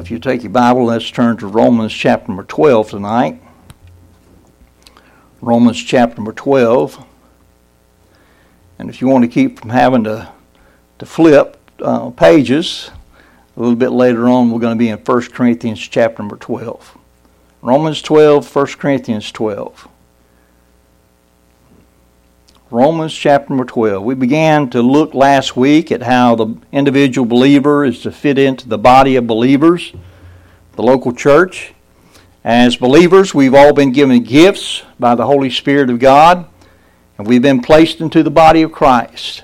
If you take your Bible, let's turn to Romans chapter number 12 tonight. Romans chapter number 12. And if you want to keep from having to, to flip uh, pages, a little bit later on, we're going to be in 1 Corinthians chapter number 12. Romans 12, 1 Corinthians 12. Romans chapter number 12. We began to look last week at how the individual believer is to fit into the body of believers, the local church. As believers, we've all been given gifts by the Holy Spirit of God, and we've been placed into the body of Christ.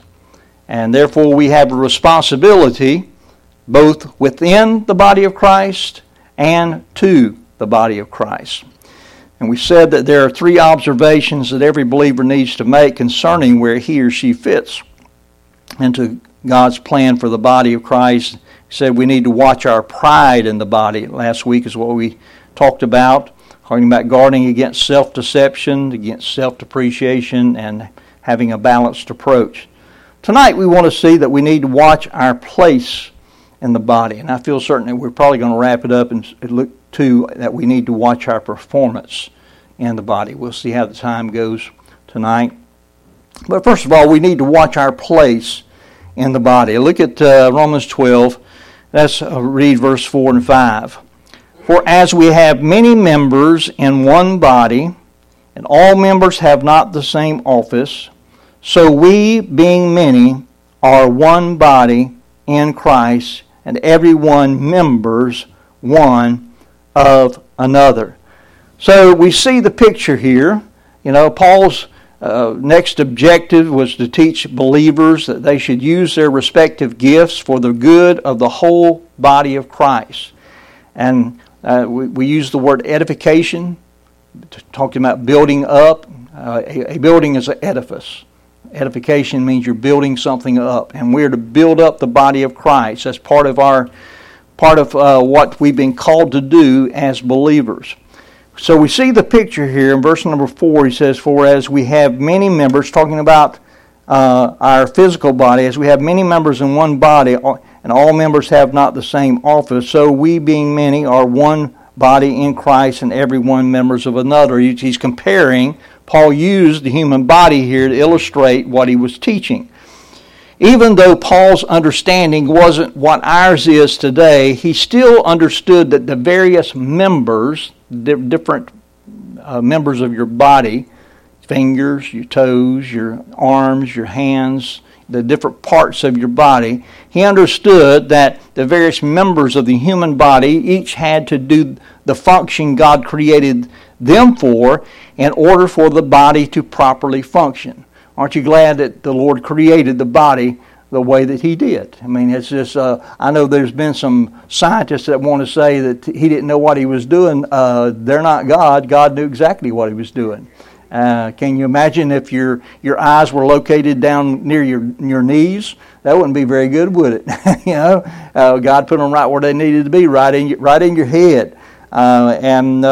And therefore, we have a responsibility both within the body of Christ and to the body of Christ. And we said that there are three observations that every believer needs to make concerning where he or she fits into God's plan for the body of Christ. He said we need to watch our pride in the body. Last week is what we talked about, talking about guarding against self deception, against self depreciation, and having a balanced approach. Tonight we want to see that we need to watch our place in the body. And I feel certain that we're probably going to wrap it up and look to that we need to watch our performance in the body. We'll see how the time goes tonight. But first of all, we need to watch our place in the body. Look at uh, Romans 12. Let's uh, read verse 4 and 5. For as we have many members in one body, and all members have not the same office, so we, being many, are one body in Christ, and every one members one of another. So we see the picture here. You know, Paul's uh, next objective was to teach believers that they should use their respective gifts for the good of the whole body of Christ. And uh, we, we use the word edification, talking about building up. Uh, a, a building is an edifice. Edification means you're building something up, and we're to build up the body of Christ. That's part of our part of uh, what we've been called to do as believers. So we see the picture here in verse number four. He says, "For as we have many members," talking about uh, our physical body, as we have many members in one body, and all members have not the same office, so we, being many, are one body in Christ, and every one members of another. He's comparing Paul used the human body here to illustrate what he was teaching. Even though Paul's understanding wasn't what ours is today, he still understood that the various members, the different uh, members of your body, fingers, your toes, your arms, your hands, the different parts of your body, he understood that the various members of the human body each had to do the function God created them for in order for the body to properly function. Aren't you glad that the Lord created the body the way that He did? I mean, it's just, uh, I know there's been some scientists that want to say that He didn't know what He was doing. Uh, they're not God. God knew exactly what He was doing. Uh, can you imagine if your your eyes were located down near your your knees? That wouldn't be very good, would it? you know, uh, God put them right where they needed to be, right in right in your head. Uh, and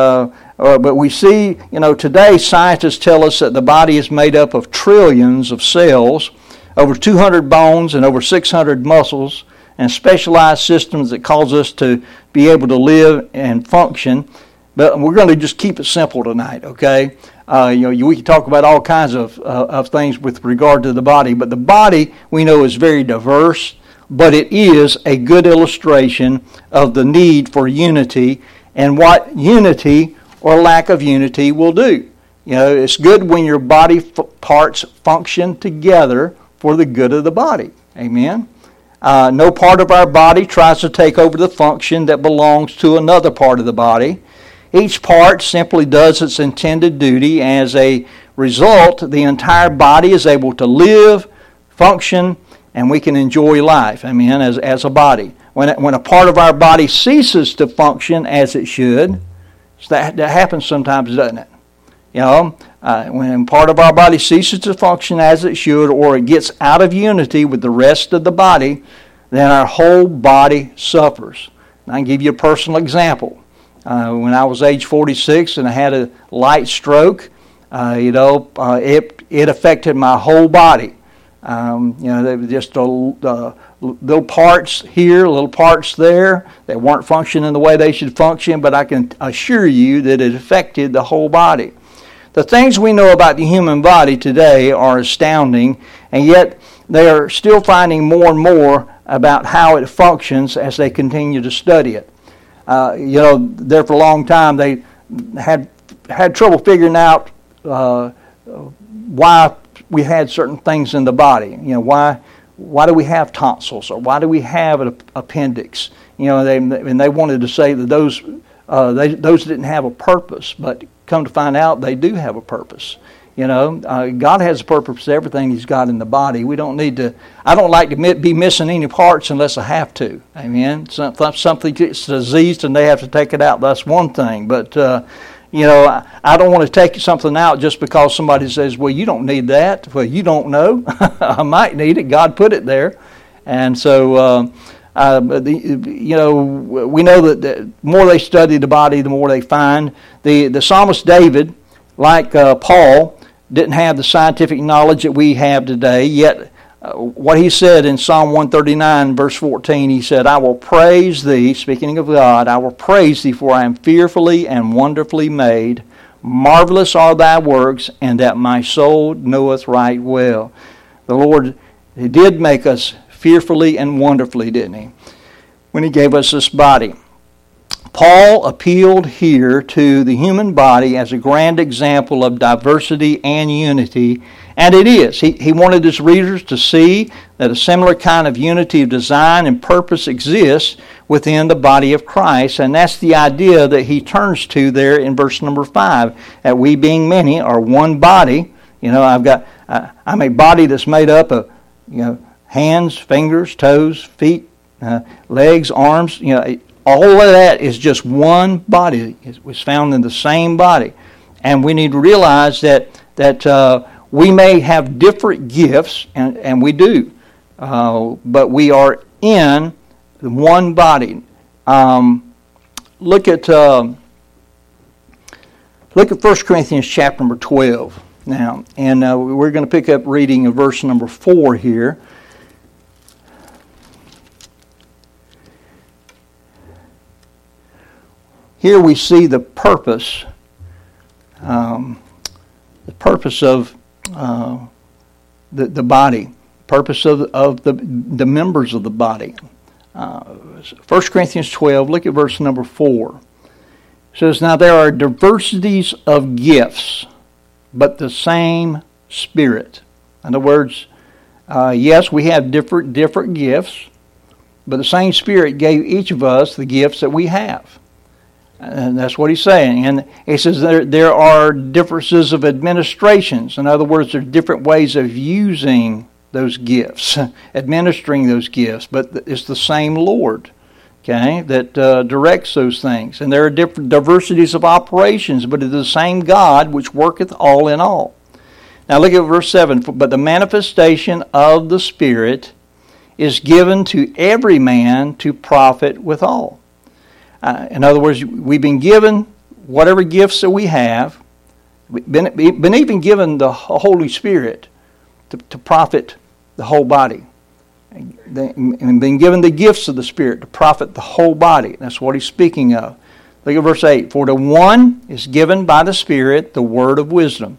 uh, but we see, you know, today scientists tell us that the body is made up of trillions of cells, over 200 bones, and over 600 muscles, and specialized systems that cause us to be able to live and function. But we're going to just keep it simple tonight, okay? Uh, you know, we can talk about all kinds of, uh, of things with regard to the body, but the body we know is very diverse, but it is a good illustration of the need for unity and what unity or lack of unity will do. You know, it's good when your body f- parts function together for the good of the body. Amen. Uh, no part of our body tries to take over the function that belongs to another part of the body. Each part simply does its intended duty. As a result, the entire body is able to live, function, and we can enjoy life. Amen. As, as a body. When, when a part of our body ceases to function as it should, so that, that happens sometimes, doesn't it? You know, uh, when part of our body ceases to function as it should or it gets out of unity with the rest of the body, then our whole body suffers. And I can give you a personal example. Uh, when I was age 46 and I had a light stroke, uh, you know, uh, it, it affected my whole body. Um, you know, they were just uh, little parts here, little parts there that weren't functioning the way they should function, but I can assure you that it affected the whole body. The things we know about the human body today are astounding, and yet they are still finding more and more about how it functions as they continue to study it. Uh, you know, there for a long time they had had trouble figuring out uh, why we had certain things in the body. You know, why why do we have tonsils or why do we have an appendix? You know, they and they wanted to say that those uh, they, those didn't have a purpose, but come to find out they do have a purpose. You know, uh, God has a purpose for everything He's got in the body. We don't need to. I don't like to be missing any parts unless I have to. Amen. Something gets diseased and they have to take it out. That's one thing. But uh, you know, I, don't want to take something out just because somebody says, "Well, you don't need that." Well, you don't know. I might need it. God put it there, and so. Uh, uh, you know, we know that the more they study the body, the more they find. The, the psalmist David, like uh, Paul, didn't have the scientific knowledge that we have today, yet Uh, what he said in Psalm 139, verse 14, he said, I will praise thee, speaking of God, I will praise thee, for I am fearfully and wonderfully made. Marvelous are thy works, and that my soul knoweth right well. The Lord he did make us fearfully and wonderfully, didn't he? When he gave us this body. Paul appealed here to the human body as a grand example of diversity and unity, and it is. He, he wanted his readers to see that a similar kind of unity of design and purpose exists within the body of Christ, and that's the idea that he turns to there in verse number 5 that we, being many, are one body. You know, I've got, uh, I'm a body that's made up of, you know, hands, fingers, toes, feet, uh, legs, arms, you know, all of that is just one body. It was found in the same body. And we need to realize that, that uh, we may have different gifts, and, and we do, uh, but we are in one body. Um, look at uh, look at 1 Corinthians chapter number 12 now, and uh, we're going to pick up reading of verse number 4 here. here we see the purpose, um, the purpose of uh, the, the body, purpose of, of the, the members of the body. Uh, 1 Corinthians 12, look at verse number 4. It says, Now there are diversities of gifts, but the same Spirit. In other words, uh, yes, we have different different gifts, but the same Spirit gave each of us the gifts that we have. And that's what he's saying. And he says there, there are differences of administrations. In other words, there are different ways of using those gifts, administering those gifts, but it's the same Lord, okay, that uh, directs those things. And there are different diversities of operations, but it is the same God which worketh all in all. Now look at verse 7. But the manifestation of the Spirit is given to every man to profit withal. Uh, in other words, we've been given whatever gifts that we have, been, been even given the Holy Spirit to, to profit the whole body. And been given the gifts of the Spirit to profit the whole body. That's what he's speaking of. Look at verse 8. For to one is given by the Spirit the word of wisdom,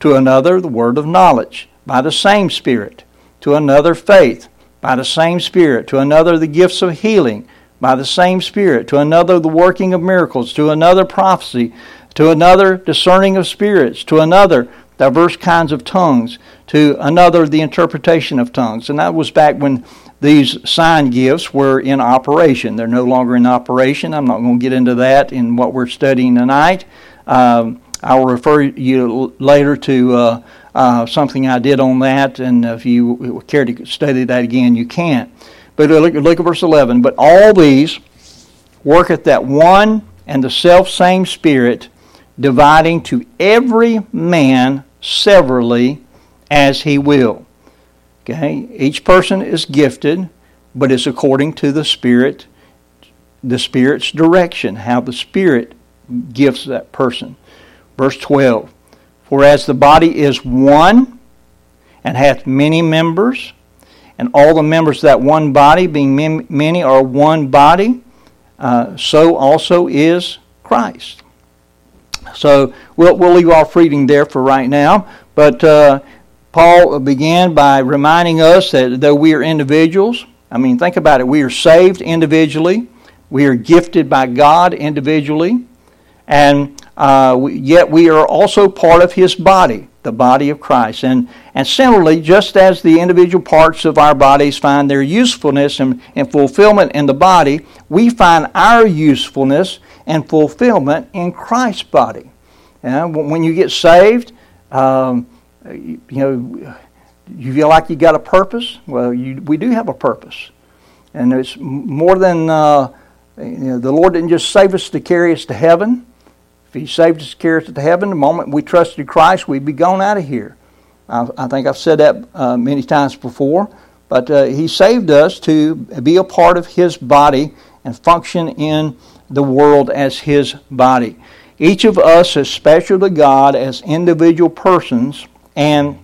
to another the word of knowledge by the same Spirit, to another faith by the same Spirit, to another the gifts of healing by the same Spirit, to another the working of miracles, to another prophecy, to another discerning of spirits, to another diverse kinds of tongues, to another the interpretation of tongues. And that was back when these sign gifts were in operation. They're no longer in operation. I'm not going to get into that in what we're studying tonight. Um, I will refer you later to uh, uh, something I did on that, and if you care to study that again, you can. But look, look at verse 11. But all these worketh that one and the self same Spirit, dividing to every man severally as he will. Okay? Each person is gifted, but it's according to the Spirit, the Spirit's direction, how the Spirit gifts that person. Verse 12. For as the body is one and hath many members, and all the members of that one body, being many, are one body, uh, so also is Christ. So we'll, we'll leave off reading there for right now. But uh, Paul began by reminding us that though we are individuals, I mean, think about it, we are saved individually, we are gifted by God individually, and uh, yet we are also part of His body, the body of Christ. And, and similarly, just as the individual parts of our bodies find their usefulness and, and fulfillment in the body, we find our usefulness and fulfillment in Christ's body. And when you get saved, um, you, you know, you feel like you got a purpose. Well, you, we do have a purpose, and it's more than uh, you know, the Lord didn't just save us to carry us to heaven. He saved us carry us to heaven, the moment we trusted Christ, we'd be gone out of here. I, I think I've said that uh, many times before, but uh, He saved us to be a part of His body and function in the world as His body. Each of us is special to God as individual persons, and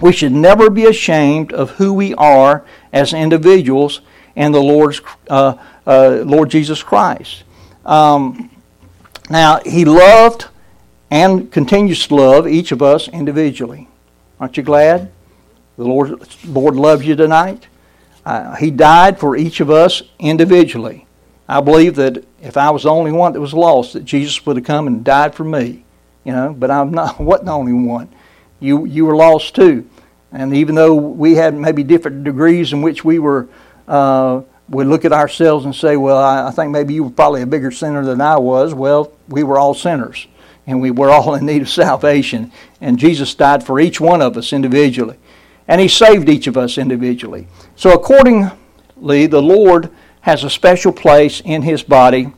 we should never be ashamed of who we are as individuals and the Lord's uh, uh, Lord Jesus Christ. Um, now, He loved and continues to love each of us individually. Aren't you glad? The Lord, Lord loves you tonight. Uh, he died for each of us individually. I believe that if I was the only one that was lost, that Jesus would have come and died for me. You know, but I'm not wasn't the only one. You you were lost too, and even though we had maybe different degrees in which we were, uh, we look at ourselves and say, well, I, think maybe you were probably a bigger sinner than I was. Well, we were all sinners, and we were all in need of salvation, and Jesus died for each one of us individually, and He saved each of us individually. So accordingly, the Lord has a special place in his body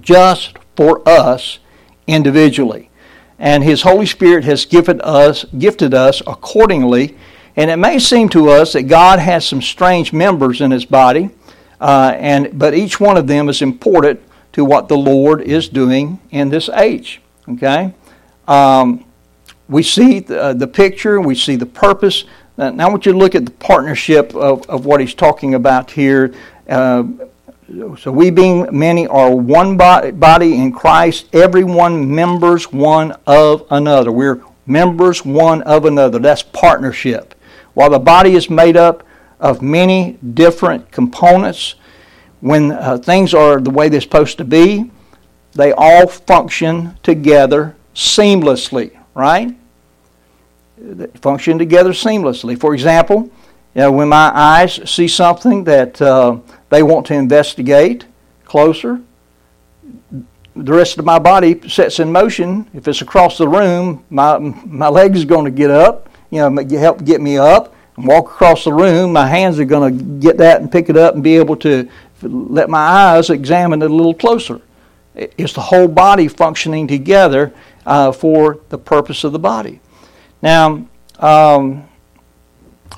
just for us individually. And his Holy Spirit has gifted us, gifted us accordingly. And it may seem to us that God has some strange members in his body, uh, and, but each one of them is important to what the Lord is doing in this age. Okay? Um, we see the, uh, the picture, we see the purpose. Now, I want you to look at the partnership of, of what he's talking about here uh, so we being many are one body in Christ, everyone members one of another. We're members one of another. That's partnership. While the body is made up of many different components, when uh, things are the way they're supposed to be, they all function together seamlessly, right? They function together seamlessly. For example, you know, when my eyes see something that uh, they want to investigate closer. The rest of my body sets in motion. If it's across the room, my, my legs going to get up, you know, help get me up and walk across the room. My hands are going to get that and pick it up and be able to let my eyes examine it a little closer. It's the whole body functioning together uh, for the purpose of the body. Now, um,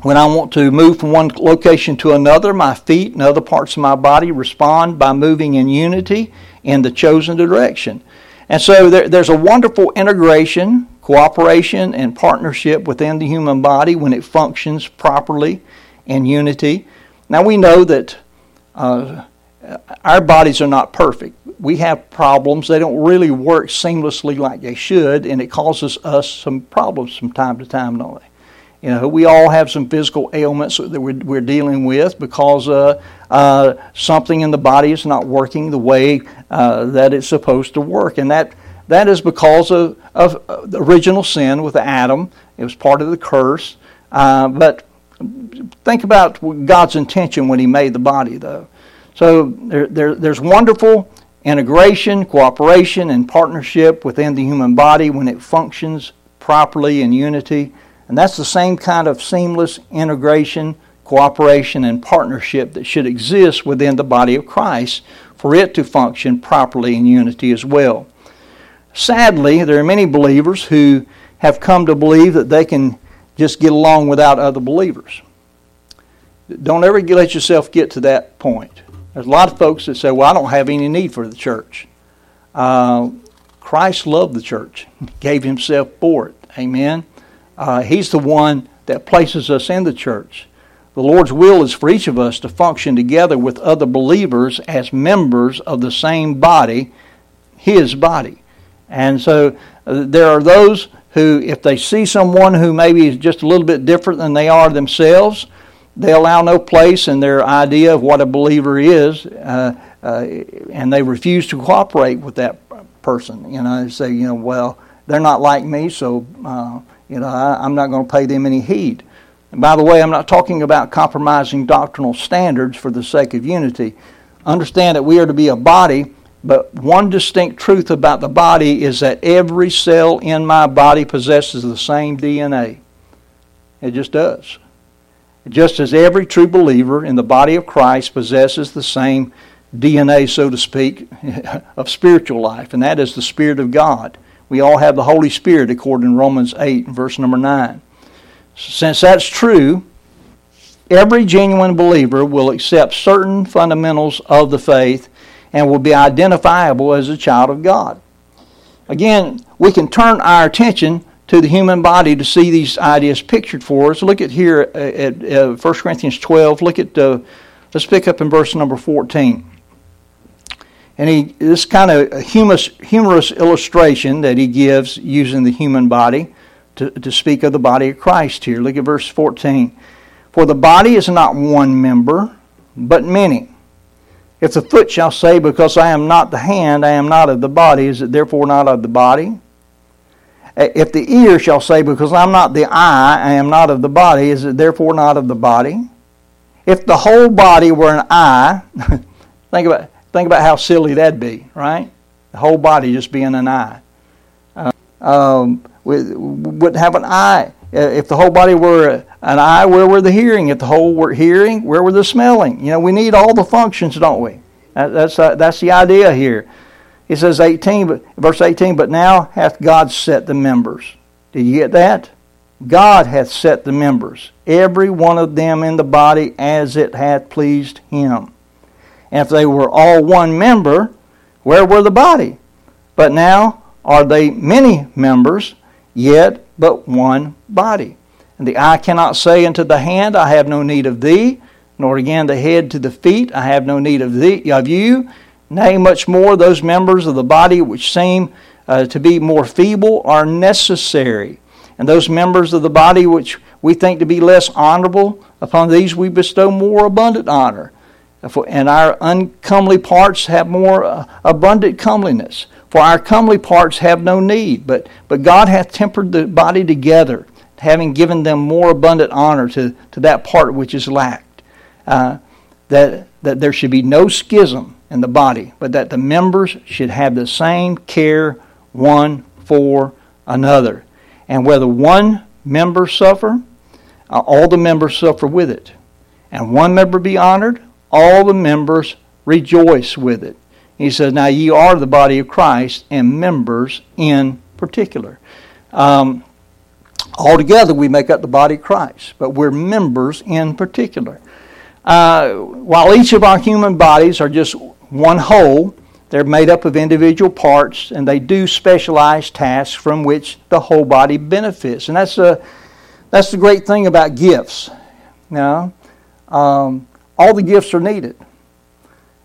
when I want to move from one location to another, my feet and other parts of my body respond by moving in unity in the chosen direction. And so there, there's a wonderful integration, cooperation, and partnership within the human body when it functions properly in unity. Now we know that uh, our bodies are not perfect. We have problems. They don't really work seamlessly like they should, and it causes us some problems from time to time, don't they? You know, we all have some physical ailments that we're, we're dealing with because uh, uh, something in the body is not working the way uh, that it's supposed to work. And that, that is because of, of the original sin with Adam. It was part of the curse. Uh, but think about God's intention when He made the body, though. So there, there, there's wonderful integration, cooperation, and partnership within the human body when it functions properly in unity. And that's the same kind of seamless integration, cooperation, and partnership that should exist within the body of Christ for it to function properly in unity as well. Sadly, there are many believers who have come to believe that they can just get along without other believers. Don't ever let yourself get to that point. There's a lot of folks that say, Well, I don't have any need for the church. Uh, Christ loved the church, gave himself for it. Amen. Uh, he's the one that places us in the church. The Lord's will is for each of us to function together with other believers as members of the same body, His body. And so uh, there are those who, if they see someone who maybe is just a little bit different than they are themselves, they allow no place in their idea of what a believer is, uh, uh, and they refuse to cooperate with that person. You know, they say, you know, well, they're not like me, so uh, you know, I, am not going to pay them any heed. And by the way, I'm not talking about compromising doctrinal standards for the sake of unity. Understand that we are to be a body, but one distinct truth about the body is that every cell in my body possesses the same DNA. It just does. Just as every true believer in the body of Christ possesses the same DNA, so to speak, of spiritual life, and that is the Spirit of God. We all have the Holy Spirit according to Romans 8 verse number 9. Since that's true, every genuine believer will accept certain fundamentals of the faith and will be identifiable as a child of God. Again, we can turn our attention to the human body to see these ideas pictured for us. Look at here at, at 1 Corinthians 12. Look at, uh, let's pick up in verse number 14. And he, this kind of humorous, humorous illustration that he gives using the human body to, to speak of the body of Christ here. Look at verse 14. For the body is not one member, but many. If the foot shall say, Because I am not the hand, I am not of the body, is it therefore not of the body? If the ear shall say, Because I'm not the eye, I am not of the body, is it therefore not of the body? If the whole body were an eye, think about Think about how silly that'd be, right? The whole body just being an eye. Uh, um, we wouldn't have an eye. Uh, if the whole body were an eye, where were the hearing? If the whole were hearing, where were the smelling? You know, we need all the functions, don't we? that's uh, that's the idea here. It says 18, but verse 18. But now hath God set the members. Did you get that? God hath set the members, every one of them in the body, as it hath pleased Him. And if they were all one member, where were the body? But now are they many members, yet but one body. And the eye cannot say unto the hand, I have no need of thee, nor again the head to the feet, I have no need of thee of you. Nay, much more those members of the body which seem uh, to be more feeble are necessary. And those members of the body which we think to be less honorable, upon these we bestow more abundant honor and our uncomely parts have more uh, abundant comeliness. For our comely parts have no need, but, but God hath tempered the body together, having given them more abundant honor to, to that part which is lacked. Uh, that, that there should be no schism in the body, but that the members should have the same care one for another. And whether one member suffer, uh, all the members suffer with it. And one member be honored, all the members rejoice with it. He says, Now ye are the body of Christ and members in particular. Um, altogether, we make up the body of Christ, but we're members in particular. Uh, while each of our human bodies are just one whole, they're made up of individual parts and they do specialized tasks from which the whole body benefits. And that's, a, that's the great thing about gifts. Know? Um, all the gifts are needed.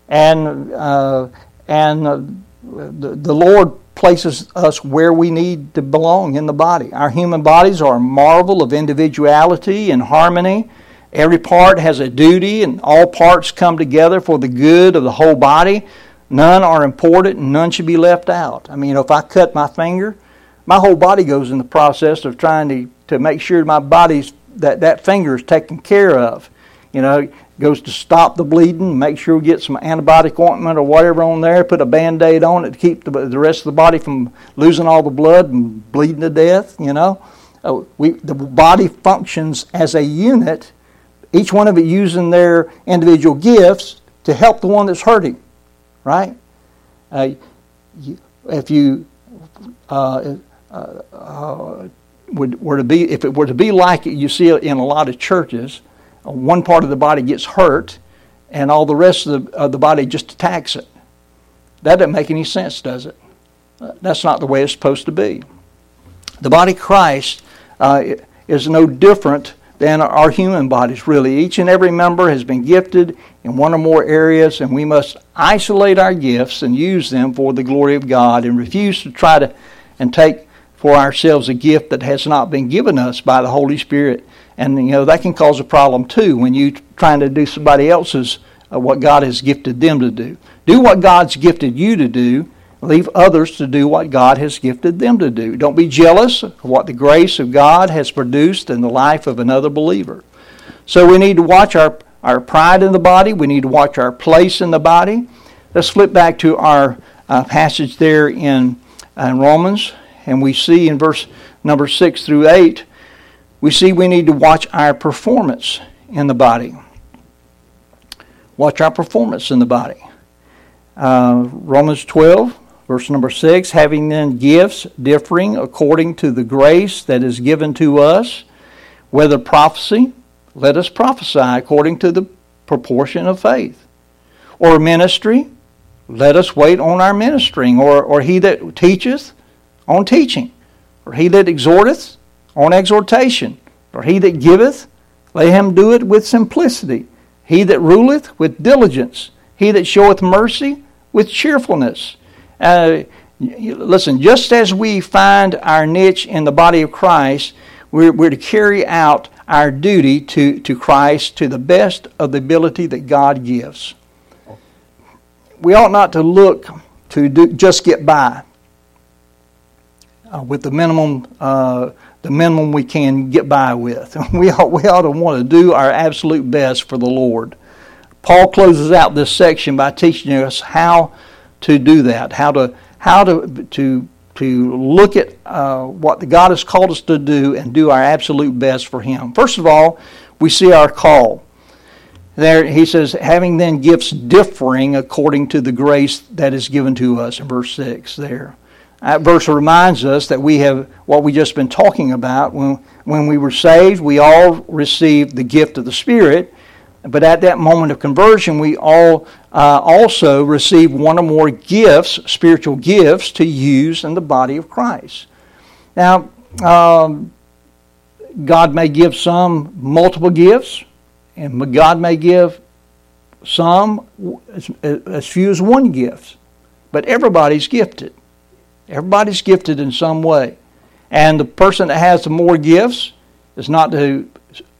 And, uh, and uh, the, the Lord places us where we need to belong in the body. Our human bodies are a marvel of individuality and harmony. Every part has a duty, and all parts come together for the good of the whole body. None are important, and none should be left out. I mean, if I cut my finger, my whole body goes in the process of trying to, to make sure my body's that that finger is taken care of. You know, goes to stop the bleeding, make sure we get some antibiotic ointment or whatever on there, put a band aid on it to keep the, the rest of the body from losing all the blood and bleeding to death, you know. Uh, we, the body functions as a unit, each one of it using their individual gifts to help the one that's hurting, right? Uh, if you uh, uh, uh, would, were to be, if it were to be like it, you see it in a lot of churches, one part of the body gets hurt and all the rest of the, of the body just attacks it. That doesn't make any sense, does it? That's not the way it's supposed to be. The body of Christ uh, is no different than our human bodies, really. Each and every member has been gifted in one or more areas, and we must isolate our gifts and use them for the glory of God and refuse to try to and take for ourselves a gift that has not been given us by the Holy Spirit. And you know that can cause a problem too when you trying to do somebody else's uh, what God has gifted them to do. Do what God's gifted you to do. Leave others to do what God has gifted them to do. Don't be jealous of what the grace of God has produced in the life of another believer. So we need to watch our, our pride in the body. We need to watch our place in the body. Let's flip back to our uh, passage there in, uh, in Romans, and we see in verse number 6 through 8, we see we need to watch our performance in the body. Watch our performance in the body. Uh, Romans 12, verse number 6 having then gifts differing according to the grace that is given to us, whether prophecy, let us prophesy according to the proportion of faith, or ministry, let us wait on our ministering, or, or he that teacheth on teaching, or he that exhorteth on exhortation, For he that giveth, let him do it with simplicity. He that ruleth with diligence, he that showeth mercy with cheerfulness. Uh, listen, just as we find our niche in the body of Christ, we're, we're to carry out our duty to, to Christ to the best of the ability that God gives. We ought not to look to do, just get by uh, with the minimum uh, the minimum we can get by with. We ought, we ought to want to do our absolute best for the Lord. Paul closes out this section by teaching us how to do that, how to how to to to look at uh, what God has called us to do and do our absolute best for Him. First of all, we see our call. There he says, having then gifts differing according to the grace that is given to us in verse six there. That verse reminds us that we have what we just been talking about. When, when we were saved, we all received the gift of the Spirit, but at that moment of conversion, we all uh, also received one or more gifts, spiritual gifts, to use in the body of Christ. Now, um, God may give some multiple gifts, and God may give some as, as few as one gift, but everybody's gifted. Everybody's gifted in some way. And the person that has the more gifts is not to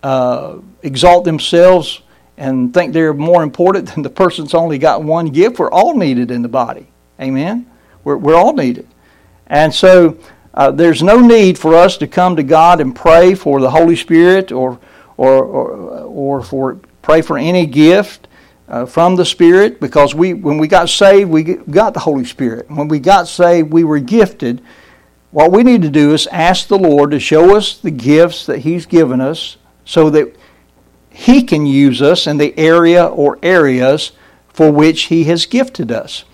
uh, exalt themselves and think they're more important than the person that's only got one gift. We're all needed in the body. Amen? We're, we're all needed. And so uh, there's no need for us to come to God and pray for the Holy Spirit or, or, or, or for pray for any gift uh, from the Spirit because we, when we got saved, we got the Holy Spirit. When we got saved, we were gifted. What we need to do is ask the Lord to show us the gifts that He's given us so that He can use us in the area or areas for which He has gifted us.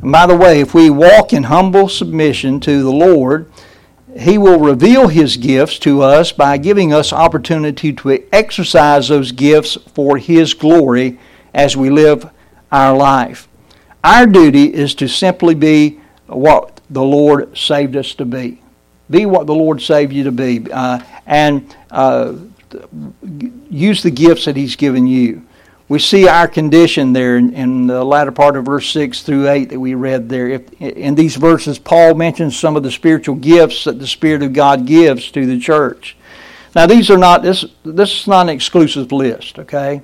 And by the way, if we walk in humble submission to the Lord, He will reveal His gifts to us by giving us opportunity to exercise those gifts for His glory as we live our life. Our duty is to simply be what the Lord saved us to be. Be what the Lord saved you to be. Uh, and uh, use the gifts that He's given you. We see our condition there in, in, the latter part of verse 6 through 8 that we read there. If, in these verses, Paul mentions some of the spiritual gifts that the Spirit of God gives to the church. Now, these are not, this, this is not an exclusive list, okay?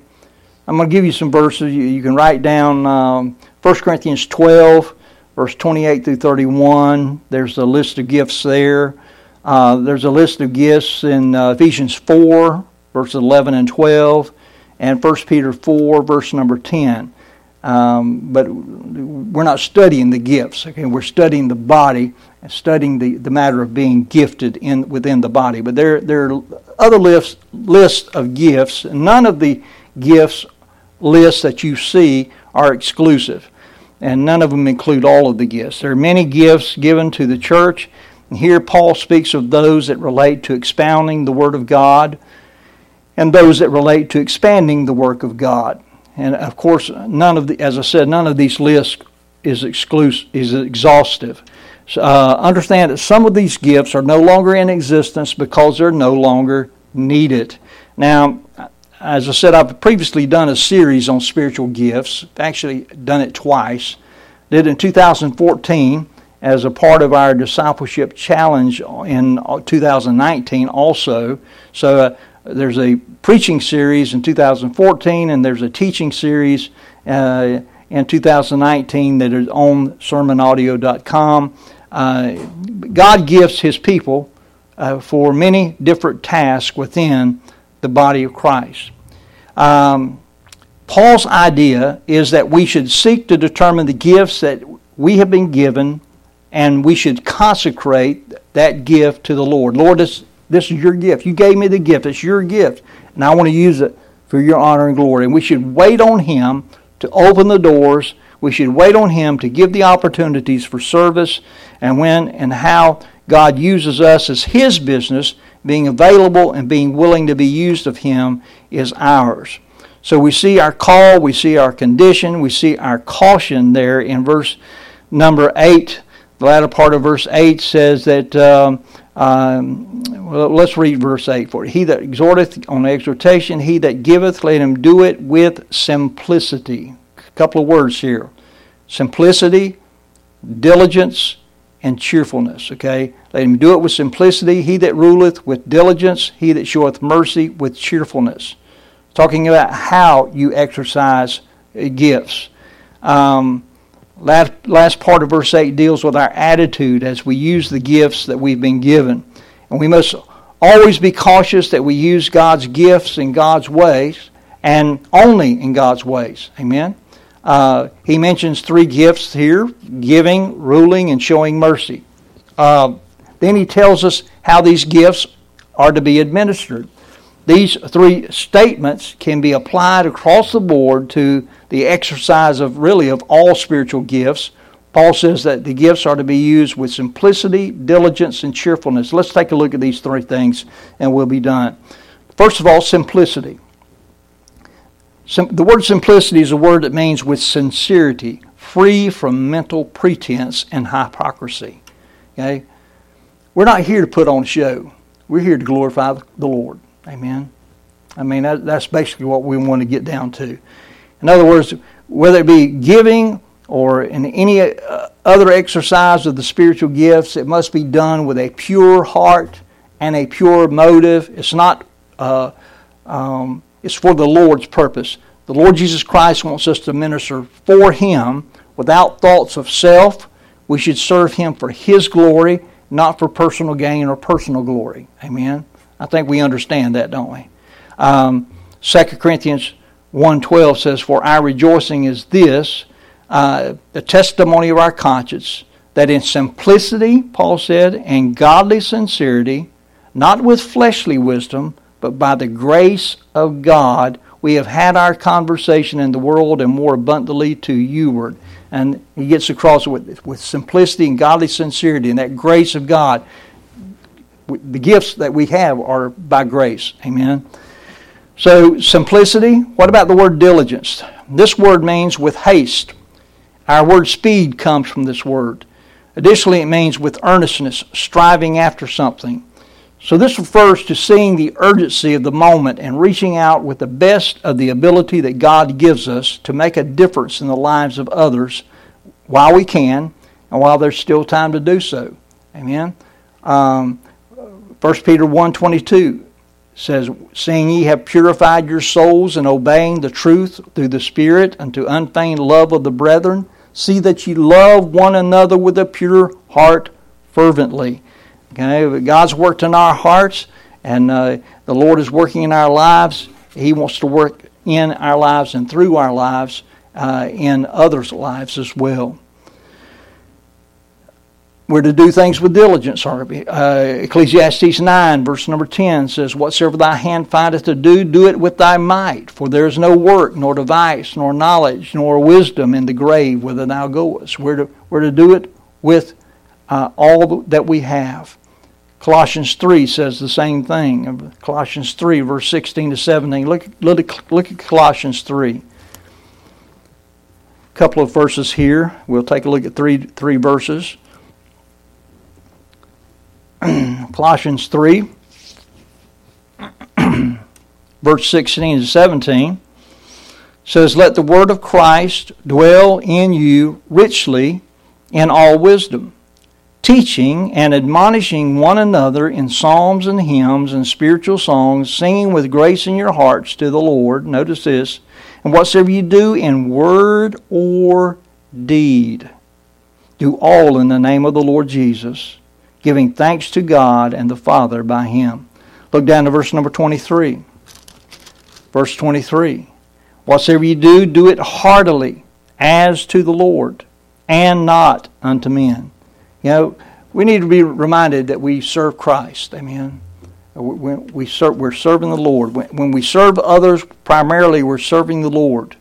I'm going to give you some verses. You, you can write down um, 1 Corinthians 12, verse 28 through 31. There's a list of gifts there. Uh, there's a list of gifts in uh, Ephesians 4, verses 11 and 12, and 1 Peter 4, verse number 10. Um, but we're not studying the gifts. Okay, we're studying the body and studying the, the matter of being gifted in within the body. But there there are other lists lists of gifts. None of the gifts lists that you see are exclusive, and none of them include all of the gifts. There are many gifts given to the church. And here Paul speaks of those that relate to expounding the Word of God and those that relate to expanding the work of God. And of course, none of the, as I said, none of these lists is exclusive, is exhaustive. Uh, understand that some of these gifts are no longer in existence because they're no longer needed. Now, as I said, I've previously done a series on spiritual gifts. Actually, done it twice. Did in 2014 as a part of our discipleship challenge in 2019 also. So uh, there's a preaching series in 2014 and there's a teaching series uh, in 2019 that is on sermonaudio.com. Uh, God gifts His people uh, for many different tasks within the body of Christ. Um, Paul's idea is that we should seek to determine the gifts that we have been given and we should consecrate that gift to the Lord. Lord, this, this is your gift. You gave me the gift. It's your gift. And I want to use it for your honor and glory. And we should wait on Him to open the doors. We should wait on Him to give the opportunities for service and when and how God uses us as His business, being available and being willing to be used of Him is ours. So we see our call, we see our condition, we see our caution there in verse number 8 the latter part of verse 8 says that, um, um, well, let's read verse 8 for it. He that exhorteth on exhortation, he that giveth, let him do it with simplicity. A couple of words here simplicity, diligence, and cheerfulness. Okay? Let him do it with simplicity. He that ruleth with diligence, he that showeth mercy with cheerfulness. Talking about how you exercise gifts. Um, Last, last part of verse 8 deals with our attitude as we use the gifts that we've been given. And we must always be cautious that we use God's gifts in God's ways and only in God's ways. Amen? Uh, he mentions three gifts here giving, ruling, and showing mercy. Uh, then he tells us how these gifts are to be administered. These three statements can be applied across the board to the exercise of really of all spiritual gifts. Paul says that the gifts are to be used with simplicity, diligence, and cheerfulness. Let's take a look at these three things and we'll be done. First of all, simplicity. The word simplicity is a word that means with sincerity, free from mental pretense and hypocrisy. Okay? We're not here to put on a show. We're here to glorify the Lord. Amen. I mean, that, that's basically what we want to get down to. In other words, whether it be giving or in any uh, other exercise of the spiritual gifts, it must be done with a pure heart and a pure motive. It's not, uh, um, it's for the Lord's purpose. The Lord Jesus Christ wants us to minister for Him without thoughts of self. We should serve Him for His glory, not for personal gain or personal glory. Amen. I think we understand that, don't we? Um, 2 Corinthians 1.12 says, For our rejoicing is this, uh, the testimony of our conscience, that in simplicity, Paul said, and godly sincerity, not with fleshly wisdom, but by the grace of God, we have had our conversation in the world and more abundantly to youward. And he gets across with, with simplicity and godly sincerity and that grace of God. The gifts that we have are by grace. Amen. So, simplicity. What about the word diligence? This word means with haste. Our word speed comes from this word. Additionally, it means with earnestness, striving after something. So, this refers to seeing the urgency of the moment and reaching out with the best of the ability that God gives us to make a difference in the lives of others while we can and while there's still time to do so. Amen. Um, 1 Peter 1.22 says, Seeing ye have purified your souls in obeying the truth through the Spirit unto unfeigned love of the brethren, see that ye love one another with a pure heart fervently. Okay, God's worked in our hearts, and uh, the Lord is working in our lives. He wants to work in our lives and through our lives uh, in others' lives as well. We're to do things with diligence. Uh, Ecclesiastes 9, verse number 10 says, Whatsoever thy hand findeth to do, do it with thy might. For there is no work, nor device, nor knowledge, nor wisdom in the grave whither thou goest. We're to, we're to do it with uh, all that we have. Colossians 3 says the same thing. Colossians 3, verse 16 to 17. Look, look, look at Colossians 3. A couple of verses here. We'll take a look at three three verses. Colossians 3, verse 16 to 17 says, Let the word of Christ dwell in you richly in all wisdom, teaching and admonishing one another in psalms and hymns and spiritual songs, singing with grace in your hearts to the Lord. Notice this. And whatsoever you do in word or deed, do all in the name of the Lord Jesus, giving thanks to God and the Father by him. Look down to verse number 23. Verse 23. Whatsoever you do, do it heartily, as to the Lord, and not unto men. You know, we need to be reminded that we serve Christ. Amen. When we serve, we're serving the Lord. When we serve others, primarily we're serving the Lord.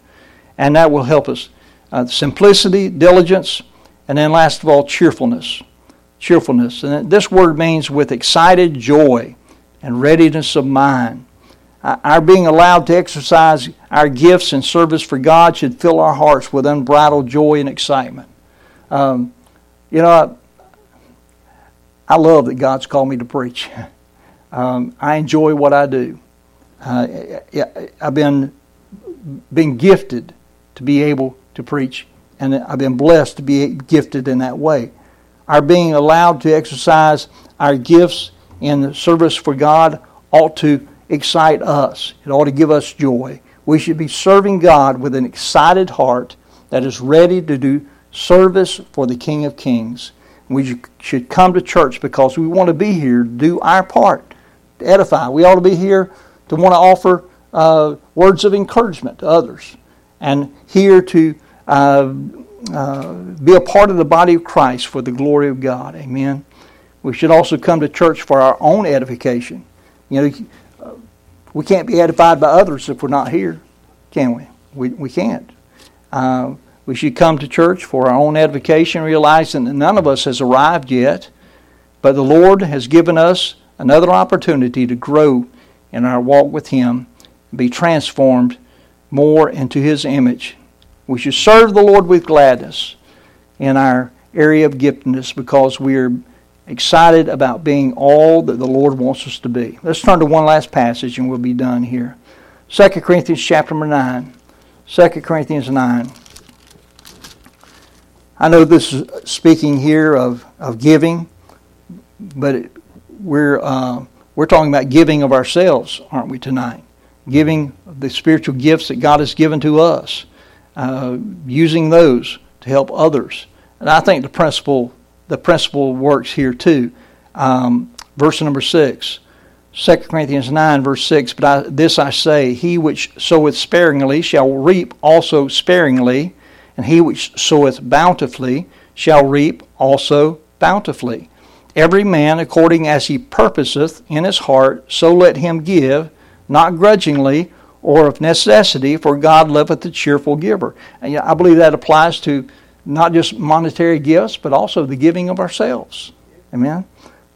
And that will help us. Uh, simplicity, diligence, and then last of all, cheerfulness. Cheerfulness. And this word means with excited joy and readiness of mind. Our being allowed to exercise our gifts and service for God should fill our hearts with unbridled joy and excitement. Um, you know, I, love that God's called me to preach. Um, I enjoy what I do. Uh, I've been been gifted to be able to preach, and I've been blessed to be gifted in that way. Our being allowed to exercise our gifts in service for God ought to excite us. It ought to give us joy. We should be serving God with an excited heart that is ready to do service for the King of Kings. We should come to church because we want to be here to do our part, to edify. We ought to be here to want to offer uh, words of encouragement to others and here to uh, uh, be a part of the body of Christ for the glory of God. Amen. We should also come to church for our own edification. You know, we can't be edified by others if we're not here, can we? We, we can't. We should come to church for our own edification, realizing that none of us has arrived yet, but the Lord has given us another opportunity to grow in our walk with Him and be transformed more into His image. We should serve the Lord with gladness in our area of giftedness because we are excited about being all that the Lord wants us to be. Let's turn to one last passage and we'll be done here. 2 Corinthians chapter number 9. 2 Corinthians 9. I know this is speaking here of, of giving, but it, we're, uh, we're talking about giving of ourselves, aren't we, tonight? Giving the spiritual gifts that God has given to us, uh, using those to help others. And I think the principle the principle works here too. Um, verse number 6. 2 Corinthians 9, verse 6, But I, this I say, he which soweth sparingly shall reap also sparingly, and he which soweth bountifully shall reap also bountifully. Every man according as he purposeth in his heart, so let him give, not grudgingly or of necessity, for God loveth the cheerful giver. And I believe that applies to not just monetary gifts, but also the giving of ourselves. Amen.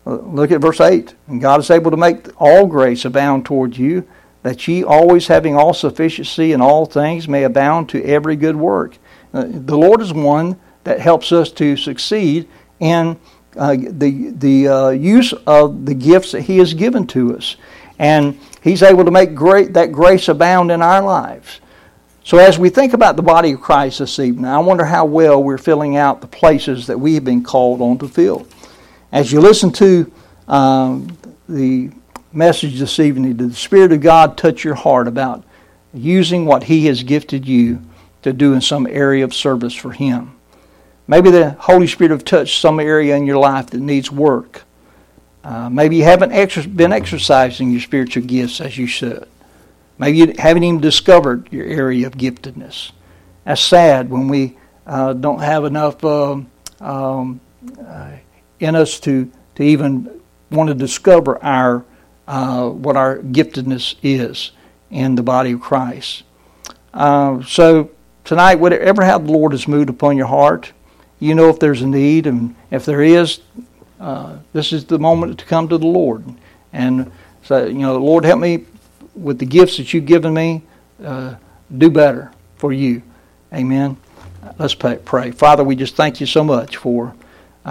Look at verse 8. And God is able to make all grace abound toward you, that ye always having all sufficiency in all things may abound to every good work. Uh, the Lord is one that helps us to succeed in uh, the, the uh, use of the gifts that He has given to us. And He's able to make great, that grace abound in our lives. So, as we think about the body of Christ this evening, I wonder how well we're filling out the places that we have been called on to fill. As you listen to um, the message this evening, did the Spirit of God touch your heart about using what He has gifted you to do in some area of service for Him? Maybe the Holy Spirit have touched some area in your life that needs work. Uh, maybe you haven't been exercising your spiritual gifts as you should. Maybe you haven't even discovered your area of giftedness. That's sad when we uh, don't have enough uh, um, uh, in us to, to even want to discover our uh, what our giftedness is in the body of Christ. Uh, so tonight, whatever how the Lord has moved upon your heart, you know if there's a need, and if there is, uh, this is the moment to come to the Lord and say, you know, Lord, help me with the gifts that you've given me, uh, do better for you. Amen. Let's pray. Father, we just thank you so much for